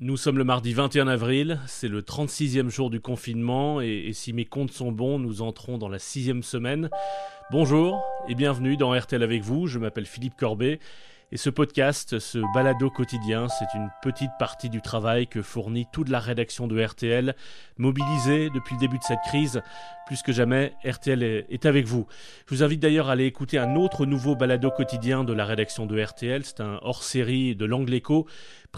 Nous sommes le mardi 21 avril, c'est le 36e jour du confinement et, si mes comptes sont bons, nous entrons dans la sixième semaine. Bonjour et bienvenue dans RTL avec vous, je m'appelle Philippe Corbet et ce podcast, ce balado quotidien, c'est une petite partie du travail que fournit toute la rédaction de RTL, mobilisée depuis le début de cette crise. Plus que jamais, RTL est avec vous. Je vous invite d'ailleurs à aller écouter un autre nouveau balado quotidien de la rédaction de RTL. C'est un hors-série de l'Angle Écho,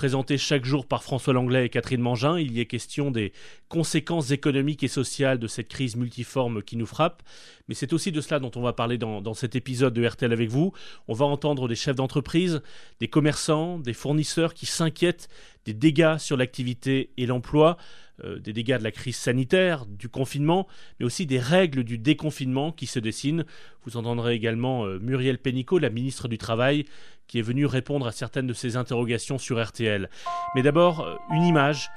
présenté chaque jour par François Langlais et Catherine Mangin. Il y est question des conséquences économiques et sociales de cette crise multiforme qui nous frappe. Mais c'est aussi de cela dont on va parler dans, dans cet épisode de RTL avec vous. On va entendre des chefs d'entreprise, des commerçants, des fournisseurs qui s'inquiètent des dégâts sur l'activité et l'emploi, euh, des dégâts de la crise sanitaire, du confinement, mais aussi des règles du déconfinement qui se dessinent. Vous entendrez également euh, Muriel Pénicaud, la ministre du Travail, qui est venue répondre à certaines de ces interrogations sur RTL. Mais d'abord, euh, une image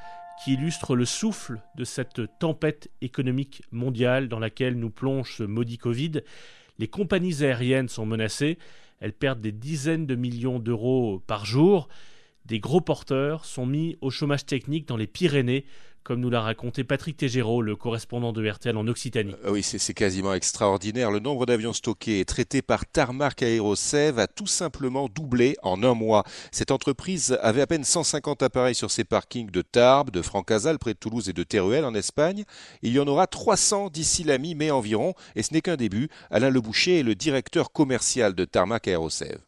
qui illustre le souffle de cette tempête économique mondiale dans laquelle nous plonge ce maudit Covid. Les compagnies aériennes sont menacées, elles perdent des dizaines de millions d'euros par jour. Des gros porteurs sont mis au chômage technique dans les Pyrénées comme nous l'a raconté Patrick Tégéraud, le correspondant de RTL en Occitanie. Euh, oui, c'est quasiment extraordinaire. Le nombre d'avions stockés et traités par Tarmac Aérosev a tout simplement doublé en un mois. Cette entreprise avait à peine 150 appareils sur ses parkings de Tarbes, de Francazal, près de Toulouse et de Teruel en Espagne. Il y en aura 300 d'ici la mi-mai environ, et ce n'est qu'un début. Alain Leboucher est le directeur commercial de Tarmac Aérosev.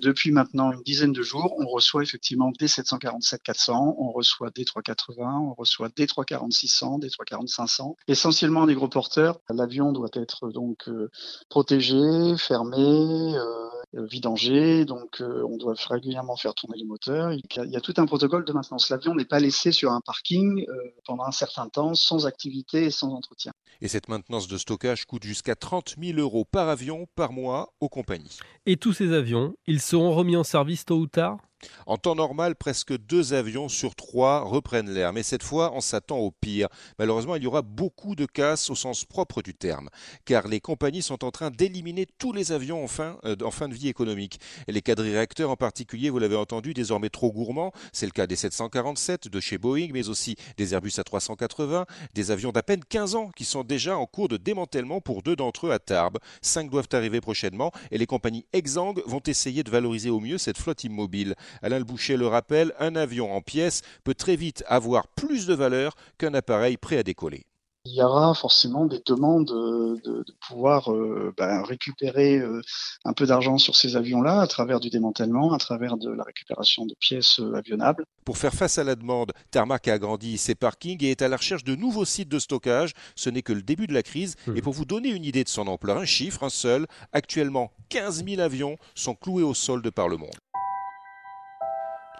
Depuis maintenant une dizaine de jours, on reçoit effectivement des 747-400, on reçoit des 380, on reçoit des 340-600, des 340-500, essentiellement des gros porteurs. L'avion doit être donc euh, protégé, fermé, euh, vidangé, donc euh, on doit régulièrement faire tourner les moteurs. Il y, a, il y a tout un protocole de maintenance. L'avion n'est pas laissé sur un parking euh, pendant un certain temps, sans activité et sans entretien. Et cette maintenance de stockage coûte jusqu'à 30 000 euros par avion par mois aux compagnies. Et tous ces avions, ils seront remis en service tôt ou tard? En temps normal, presque deux avions sur trois reprennent l'air, mais cette fois, on s'attend au pire. Malheureusement, il y aura beaucoup de casses au sens propre du terme, car les compagnies sont en train d'éliminer tous les avions en fin, euh, de vie économique. Et les quadriréacteurs en particulier, vous l'avez entendu, désormais trop gourmands. C'est le cas des 747 de chez Boeing, mais aussi des Airbus A380, des avions d'à peine 15 ans qui sont déjà en cours de démantèlement pour deux d'entre eux à Tarbes. Cinq doivent arriver prochainement et les compagnies exsangues vont essayer de valoriser au mieux cette flotte immobile. Alain Le Boucher le rappelle, un avion en pièces peut très vite avoir plus de valeur qu'un appareil prêt à décoller il y aura forcément des demandes de, de pouvoir euh, ben, récupérer euh, un peu d'argent sur ces avions-là à travers du démantèlement, à travers de la récupération de pièces euh, avionnables. Pour faire face à la demande, Tarmac a agrandi ses parkings et est à la recherche de nouveaux sites de stockage. Ce n'est que le début de la crise. Mmh. Et pour vous donner une idée de son ampleur, un chiffre, un seul, actuellement 15 000 avions sont cloués au sol de par le monde.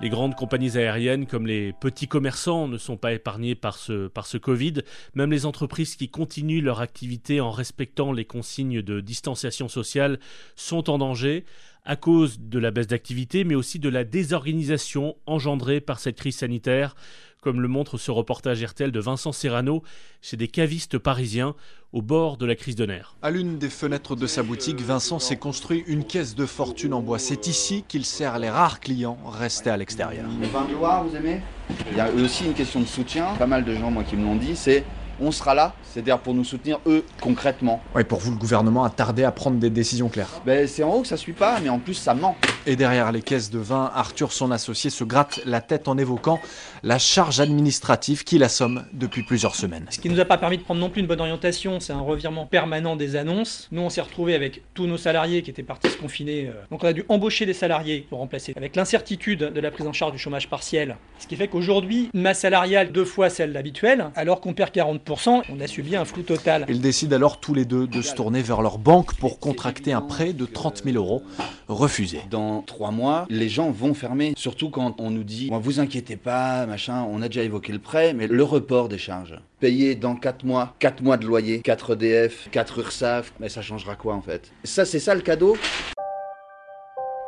Les grandes compagnies aériennes comme les petits commerçants ne sont pas épargnés par ce, Covid. Même les entreprises qui continuent leur activité en respectant les consignes de distanciation sociale sont en danger à cause de la baisse d'activité, mais aussi de la désorganisation engendrée par cette crise sanitaire, comme le montre ce reportage RTL de Vincent Serrano chez des cavistes parisiens au bord de la crise de nerfs. À l'une des fenêtres de sa boutique, Vincent s'est construit une caisse de fortune en bois. C'est ici qu'il sert les rares clients restés à l'extérieur. Le vin du Loire, vous aimez? Il y a aussi une question de soutien. Pas mal de gens, moi, qui me l'ont dit, c'est on sera là, c'est-à-dire pour nous soutenir eux concrètement. Oui, pour vous, le gouvernement a tardé à prendre des décisions claires. Ben, c'est en haut que ça suit pas, mais en plus ça ment. Et derrière les caisses de vin, Arthur, son associé, se gratte la tête en évoquant la charge administrative qui l'assomme depuis plusieurs semaines. Ce qui nous a pas permis de prendre non plus une bonne orientation, c'est un revirement permanent des annonces. Nous, on s'est retrouvés avec tous nos salariés qui étaient partis se confiner. Donc on a dû embaucher des salariés pour remplacer. Avec l'incertitude de la prise en charge du chômage partiel, ce qui fait qu'aujourd'hui, une masse salariale deux fois celle habituelle, alors qu'on perd 40%, on a subi un flou total. Ils décident alors tous les deux de se tourner vers leur banque pour contracter un prêt de 30 000 euros refusé. Dans trois mois, les gens vont fermer, surtout quand on nous dit, vous inquiétez pas, machin, on a déjà évoqué le prêt, mais le report des charges. Payer dans 4 mois, 4 mois de loyer, 4 EDF, 4 URSAF, mais ça changera quoi en fait? Ça, c'est ça le cadeau?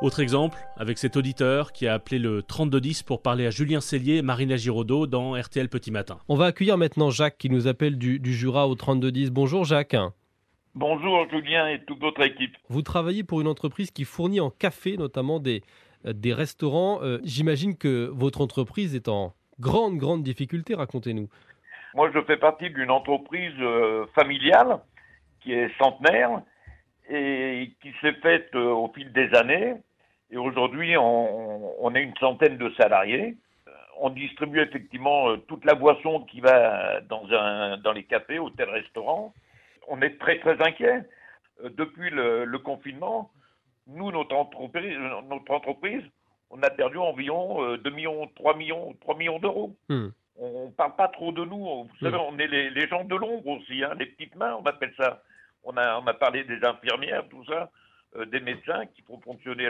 Autre exemple, avec cet auditeur qui a appelé le 3210 pour parler à Julien Cellier et Marina Giraudot dans RTL Petit Matin. On va accueillir maintenant Jacques qui nous appelle du, du Jura au 3210. Bonjour Jacques. Bonjour Julien et toute votre équipe. Vous travaillez pour une entreprise qui fournit en café notamment des, des restaurants. Euh, J'imagine que votre entreprise est en grande, grande difficulté, racontez-nous. Moi, je fais partie d'une entreprise euh, familiale qui est centenaire et qui s'est faite euh, au fil des années. Et aujourd'hui, on, on, est une centaine de salariés. On distribue effectivement euh, toute la boisson qui va dans, un, dans les cafés, hôtels, restaurants. On est très très inquiet. Depuis le, le confinement, nous, notre entreprise, notre entreprise, on a perdu environ 2 millions, 3 millions, 3 millions d'euros. Hmm on parle pas trop de nous. Vous savez, on est les, gens de l'ombre aussi, hein, les petites mains, on appelle ça. On a, on a parlé des infirmières, tout ça, euh, des médecins qui font fonctionner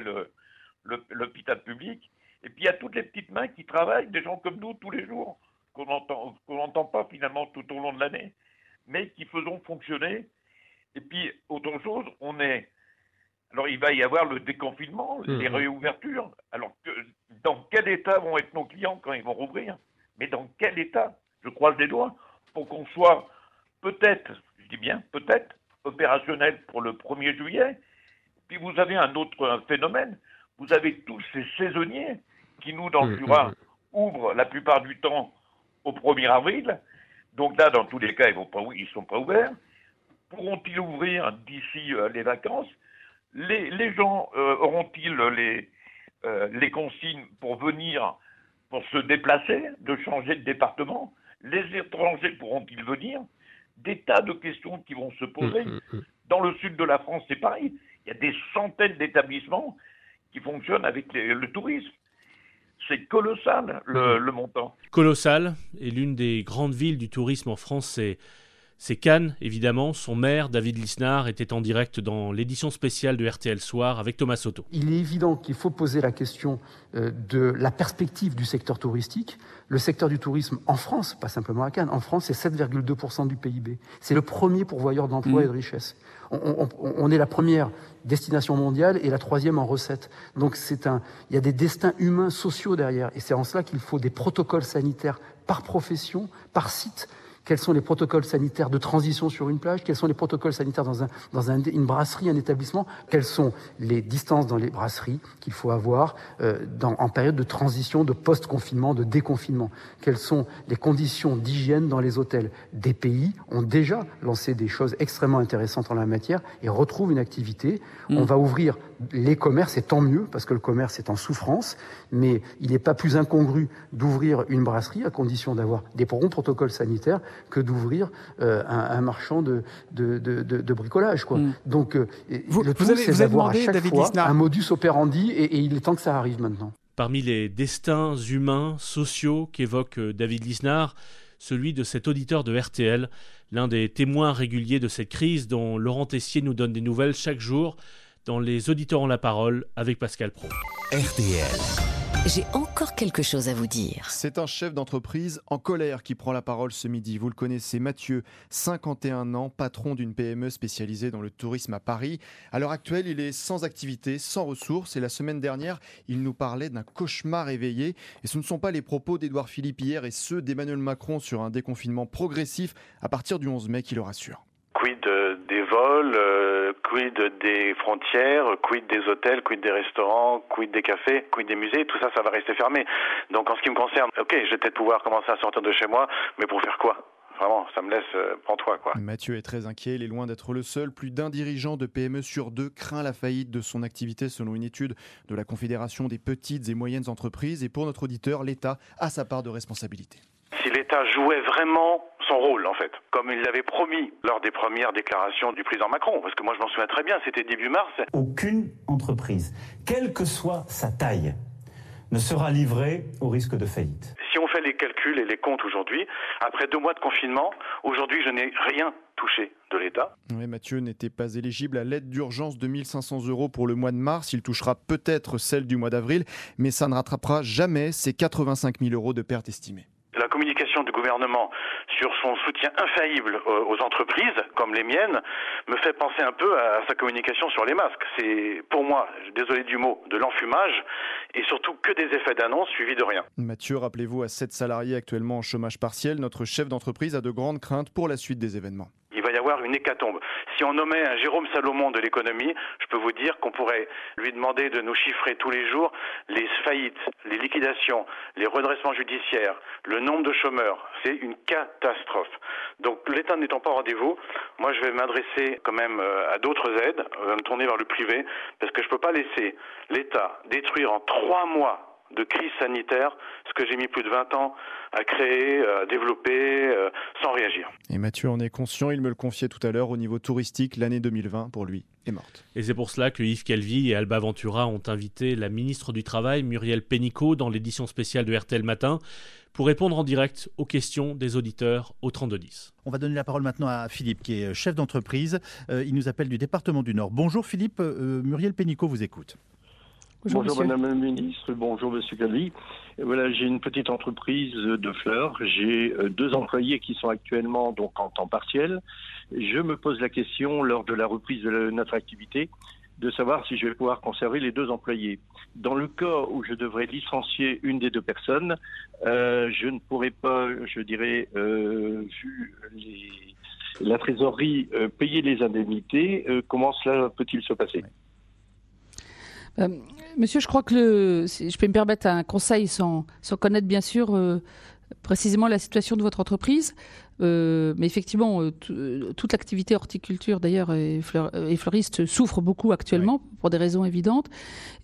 l'hôpital public. Et puis il y a toutes les petites mains qui travaillent, des gens comme nous tous les jours, qu'on n'entend pas finalement tout au long de l'année, mais qui faisons fonctionner. Et puis, autre chose, on est. Alors, il va y avoir le déconfinement, les mmh. réouvertures. Alors, que, dans quel état vont être nos clients quand ils vont rouvrir? Mais dans quel état? Je croise les doigts pour qu'on soit peut-être, je dis bien peut-être, opérationnel pour le 1er juillet. Puis vous avez un autre phénomène, vous avez tous ces saisonniers qui, nous, dans le Jura, ouvrent la plupart du temps au 1er avril. Donc là, dans tous les cas, ils ne sont pas ouverts. Pourront-ils ouvrir d'ici euh, les vacances? Les, gens euh, auront-ils les, euh, les consignes pour venir pour se déplacer, de changer de département? Les étrangers pourront-ils venir? Des tas de questions qui vont se poser. Mmh, mmh, mmh. Dans le sud de la France, c'est pareil. Il y a des centaines d'établissements qui fonctionnent avec le tourisme. C'est colossal le, le, montant. Colossal. Et l'une des grandes villes du tourisme en France, c'est c'est Cannes, évidemment. Son maire, David Lisnard, était en direct dans l'édition spéciale de RTL Soir avec Thomas Soto. Il est évident qu'il faut poser la question euh, de la perspective du secteur touristique. Le secteur du tourisme en France, pas simplement à Cannes, en France, c'est 7,2% du PIB. C'est le premier pourvoyeur d'emploi et de mmh. richesse. On, est la première destination mondiale et la troisième en recette. Donc c'est un, il y a des destins humains, sociaux derrière. Et c'est en cela qu'il faut des protocoles sanitaires par profession, par site, quels sont les protocoles sanitaires de transition sur une plage, quels sont les protocoles sanitaires dans, un, dans un, une brasserie, un établissement, quelles sont les distances dans les brasseries qu'il faut avoir euh, dans, en période de transition, de post-confinement, de déconfinement, quelles sont les conditions d'hygiène dans les hôtels? Des pays ont déjà lancé des choses extrêmement intéressantes en la matière et retrouvent une activité. On mm. va ouvrir les commerces, et tant mieux, parce que le commerce est en souffrance, mais il n'est pas plus incongru d'ouvrir une brasserie à condition d'avoir des bons protocoles sanitaires que d'ouvrir euh, un, marchand de, de, de, de bricolage. Quoi. Mm. Donc, euh, vous, le tout, c'est d'avoir à chaque fois un modus operandi, et, et, il est temps que ça arrive maintenant. Parmi les destins humains, sociaux qu'évoque euh, David Lisnard, celui de cet auditeur de RTL, l'un des témoins réguliers de cette crise dont Laurent Tessier nous donne des nouvelles chaque jour dans Les auditeurs ont la parole avec Pascal Pro. RTL. J'ai encore quelque chose à vous dire. C'est un chef d'entreprise en colère qui prend la parole ce midi. Vous le connaissez, Mathieu, 51 ans, patron d'une PME spécialisée dans le tourisme à Paris. À l'heure actuelle, il est sans activité, sans ressources. Et la semaine dernière, il nous parlait d'un cauchemar éveillé. Et ce ne sont pas les propos d'Édouard Philippe hier et ceux d'Emmanuel Macron sur un déconfinement progressif à partir du 11 mai qui le rassure. Quid des vols, euh, quid des frontières, quid des hôtels, quid des restaurants, quid des cafés, quid des musées, tout ça, ça va rester fermé. Donc en ce qui me concerne, ok, je vais peut-être pouvoir commencer à sortir de chez moi, mais pour faire quoi? Vraiment, ça me laisse euh, toi quoi. Mathieu est très inquiet, il est loin d'être le seul. Plus d'un dirigeant de PME sur deux craint la faillite de son activité selon une étude de la Confédération des petites et moyennes entreprises. Et pour notre auditeur, l'État a sa part de responsabilité si l'État jouait vraiment son rôle, en fait, comme il l'avait promis lors des premières déclarations du président Macron, parce que moi je m'en souviens très bien, c'était début mars. Aucune entreprise, quelle que soit sa taille, ne sera livrée au risque de faillite. Si on fait les calculs et les comptes aujourd'hui, après deux mois de confinement, aujourd'hui je n'ai rien touché de l'État. Oui, Mathieu n'était pas éligible à l'aide d'urgence de 1500 euros pour le mois de mars. Il touchera peut-être celle du mois d'avril, mais ça ne rattrapera jamais ces 85 000 euros de pertes estimées la communication du gouvernement sur son soutien infaillible aux entreprises, comme les miennes, me fait penser un peu à sa communication sur les masques. C'est, pour moi, désolé du mot, de l'enfumage et surtout que des effets d'annonce suivis de rien. Mathieu, rappelez-vous, à 7 salariés actuellement en chômage partiel, notre chef d'entreprise a de grandes craintes pour la suite des événements. Il va y avoir une hécatombe. Si on nommait un Jérôme Salomon de l'économie, je peux vous dire qu'on pourrait lui demander de nous chiffrer tous les jours les faillites, les liquidations, les redressements judiciaires, le nombre de chômeurs. C'est une catastrophe. Donc l'État n'étant pas au rendez-vous, moi je vais m'adresser quand même euh, à d'autres aides, me tourner vers le privé, parce que je ne peux pas laisser l'État détruire en trois mois de crise sanitaire, ce que j'ai mis plus de 20 ans à créer, à développer, euh, sans réagir. Et Mathieu en est conscient, il me le confiait tout à l'heure, au niveau touristique, l'année 2020, pour lui, est morte. Et c'est pour cela que Yves Calvi et Alba Ventura ont invité la ministre du Travail, Muriel Pénicaud, dans l'édition spéciale de RTL Matin, pour répondre en direct aux questions des auditeurs au 3210. On va donner la parole maintenant à Philippe, qui est chef d'entreprise. Euh, il nous appelle du département du Nord. Bonjour Philippe, euh, Muriel Pénicaud vous écoute. Bonjour, Madame la Ministre, bonjour Monsieur Calvi. Voilà, j'ai une petite entreprise de fleurs. J'ai euh, deux employés qui sont actuellement donc en temps partiel. Je me pose la question lors de la reprise de notre activité de savoir si je vais pouvoir conserver les deux employés. Dans le cas où je devrais licencier une des deux personnes, euh, je ne pourrais pas, je dirais, euh, vu la trésorerie, payer les indemnités. comment cela peut-il se passer? Monsieur, je crois que le, si je peux me permettre un conseil sans, sans connaître bien sûr euh, précisément la situation de votre entreprise. Euh, mais effectivement, euh, toute l'activité horticulture d'ailleurs et, fleuriste souffre beaucoup actuellement pour des raisons évidentes.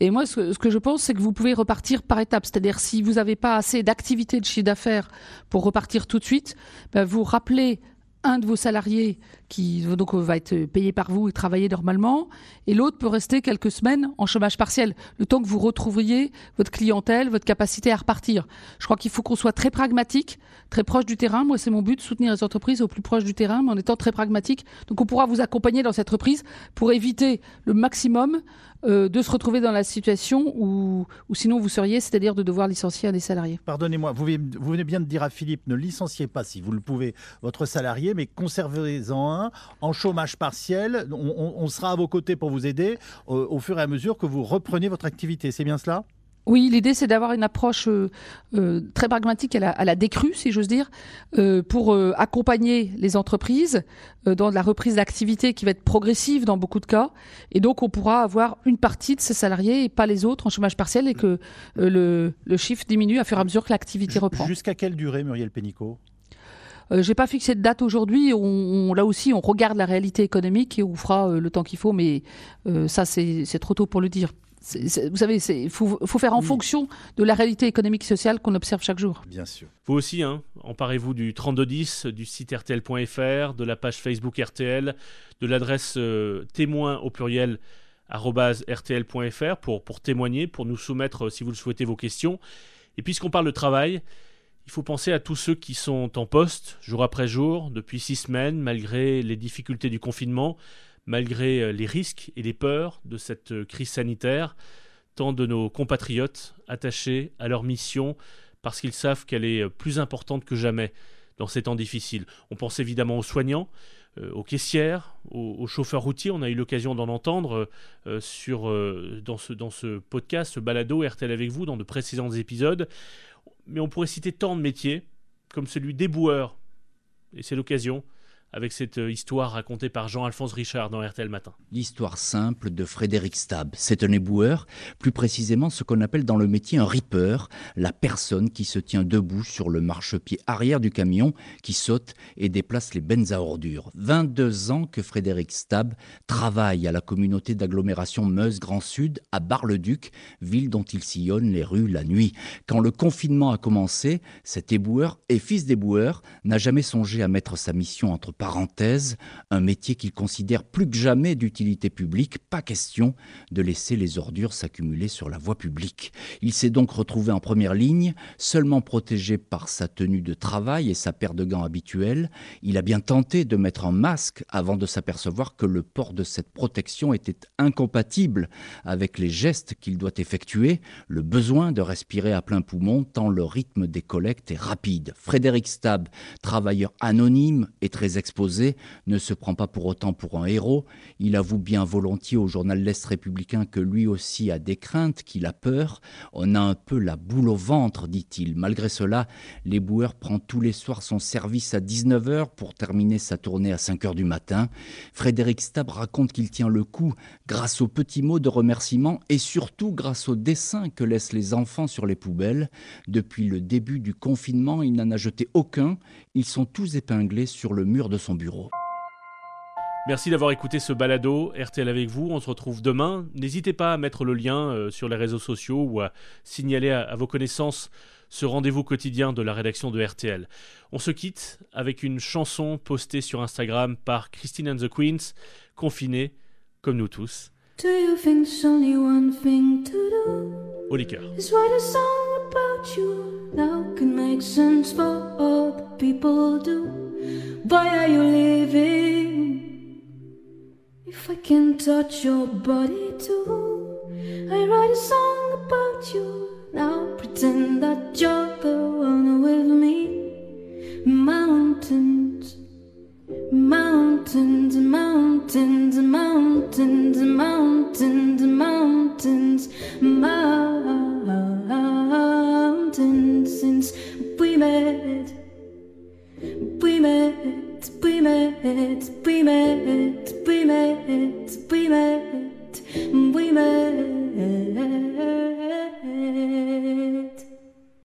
Et moi, ce, que je pense, c'est que vous pouvez repartir par étapes. C'est-à-dire, si vous n'avez pas assez d'activité de chiffre d'affaires pour repartir tout de suite, ben, vous rappelez un de vos salariés qui donc va être payé par vous et travailler normalement, et l'autre peut rester quelques semaines en chômage partiel, le temps que vous retrouviez votre clientèle, votre capacité à repartir. Je crois qu'il faut qu'on soit très pragmatique, très proche du terrain. Moi, c'est mon but, soutenir les entreprises au plus proche du terrain, mais en étant très pragmatique. Donc, on pourra vous accompagner dans cette reprise pour éviter le maximum euh, de se retrouver dans la situation où, sinon vous seriez, c'est-à-dire de devoir licencier un des salariés. Pardonnez-moi, vous, venez bien de dire à Philippe, ne licenciez pas si vous le pouvez votre salarié, mais conservez-en un en chômage partiel. On, sera à vos côtés pour vous aider euh, au fur et à mesure que vous reprenez votre activité. C'est bien cela? Oui, l'idée c'est d'avoir une approche euh, euh, très pragmatique à la, à la, décrue, si j'ose dire, euh, pour accompagner les entreprises dans la reprise d'activité qui va être progressive dans beaucoup de cas. Et donc on pourra avoir une partie de ces salariés et pas les autres en chômage partiel et que le, le, chiffre diminue à fur et à mesure que l'activité reprend. Jusqu'à quelle durée, Muriel Pénicaud? Euh, J'ai pas fixé de date aujourd'hui. On, là aussi, on regarde la réalité économique et on fera le temps qu'il faut, mais ça, c'est trop tôt pour le dire vous savez, il faut, faire en fonction de la réalité économique et sociale qu'on observe chaque jour. Bien sûr. Vous aussi, hein, emparez-vous du 3210, du site rtl.fr, de la page Facebook RTL, de l'adresse euh, témoin au pluriel rtl.fr pour, pour témoigner, pour nous soumettre, euh, si vous le souhaitez, vos questions. Et puisqu'on parle de travail, il faut penser à tous ceux qui sont en poste, jour après jour, depuis six semaines, malgré les difficultés du confinement malgré euh, les risques et les peurs de cette euh, crise sanitaire, tant de nos compatriotes attachés à leur mission parce qu'ils savent qu'elle est euh, plus importante que jamais dans ces temps difficiles. On pense évidemment aux soignants, aux caissières, aux, chauffeurs routiers. On a eu l'occasion d'en entendre sur, dans, ce, dans ce podcast, ce balado RTL avec vous, dans de précédents épisodes. Mais on pourrait citer tant de métiers, comme celui d'éboueur. Et c'est l'occasion avec cette euh, histoire racontée par Jean-Alphonse Richard dans RTL Matin. L'histoire simple de Frédéric Stab. C'est un éboueur, plus précisément ce qu'on appelle dans le métier un ripper, la personne qui se tient debout sur le marchepied arrière du camion, qui saute et déplace les bennes à ordures. 22 ans que Frédéric Stab travaille à la communauté d'agglomération Meuse-Grand Sud, à Bar-le-Duc, ville dont il sillonne les rues la nuit. Quand le confinement a commencé, cet éboueur et fils d'éboueur n'a jamais songé à mettre sa mission entre parenthèse, un métier qu'il considère plus que jamais d'utilité publique, pas question de laisser les ordures s'accumuler sur la voie publique. Il s'est donc retrouvé en première ligne, seulement protégé par sa tenue de travail et sa paire de gants habituelle. Il a bien tenté de mettre un masque avant de s'apercevoir que le port de cette protection était incompatible avec les gestes qu'il doit effectuer, le besoin de respirer à plein poumon tant le rythme des collectes est rapide. Frédéric Stab, travailleur anonyme et très expérimenté, ne se prend pas pour autant pour un héros. Il avoue bien volontiers au journal L'Est républicain que lui aussi a des craintes, qu'il a peur. On a un peu la boule au ventre, dit-il. Malgré cela, les boueurs prend tous les soirs son service à 19h pour terminer sa tournée à 5h du matin. Frédéric Stab raconte qu'il tient le coup grâce aux petits mots de remerciement et surtout grâce aux dessins que laissent les enfants sur les poubelles. Depuis le début du confinement, il n'en a jeté aucun. Ils sont tous épinglés sur le mur de son bureau. Merci d'avoir écouté ce balado RTL avec vous. On se retrouve demain. N'hésitez pas à mettre le lien euh, sur les réseaux sociaux ou à signaler à, vos connaissances ce rendez-vous quotidien de la rédaction de RTL. On se quitte avec une chanson postée sur Instagram par Christine and the Queens, confinée comme nous tous. Do you think only one thing to do? Au liqueur. Is write a song about you now can make sense for all the people do. Why are you leaving? If I can touch your body too, I write a song about you. Now pretend that you're the one with me. Mountains, mountains, mountains,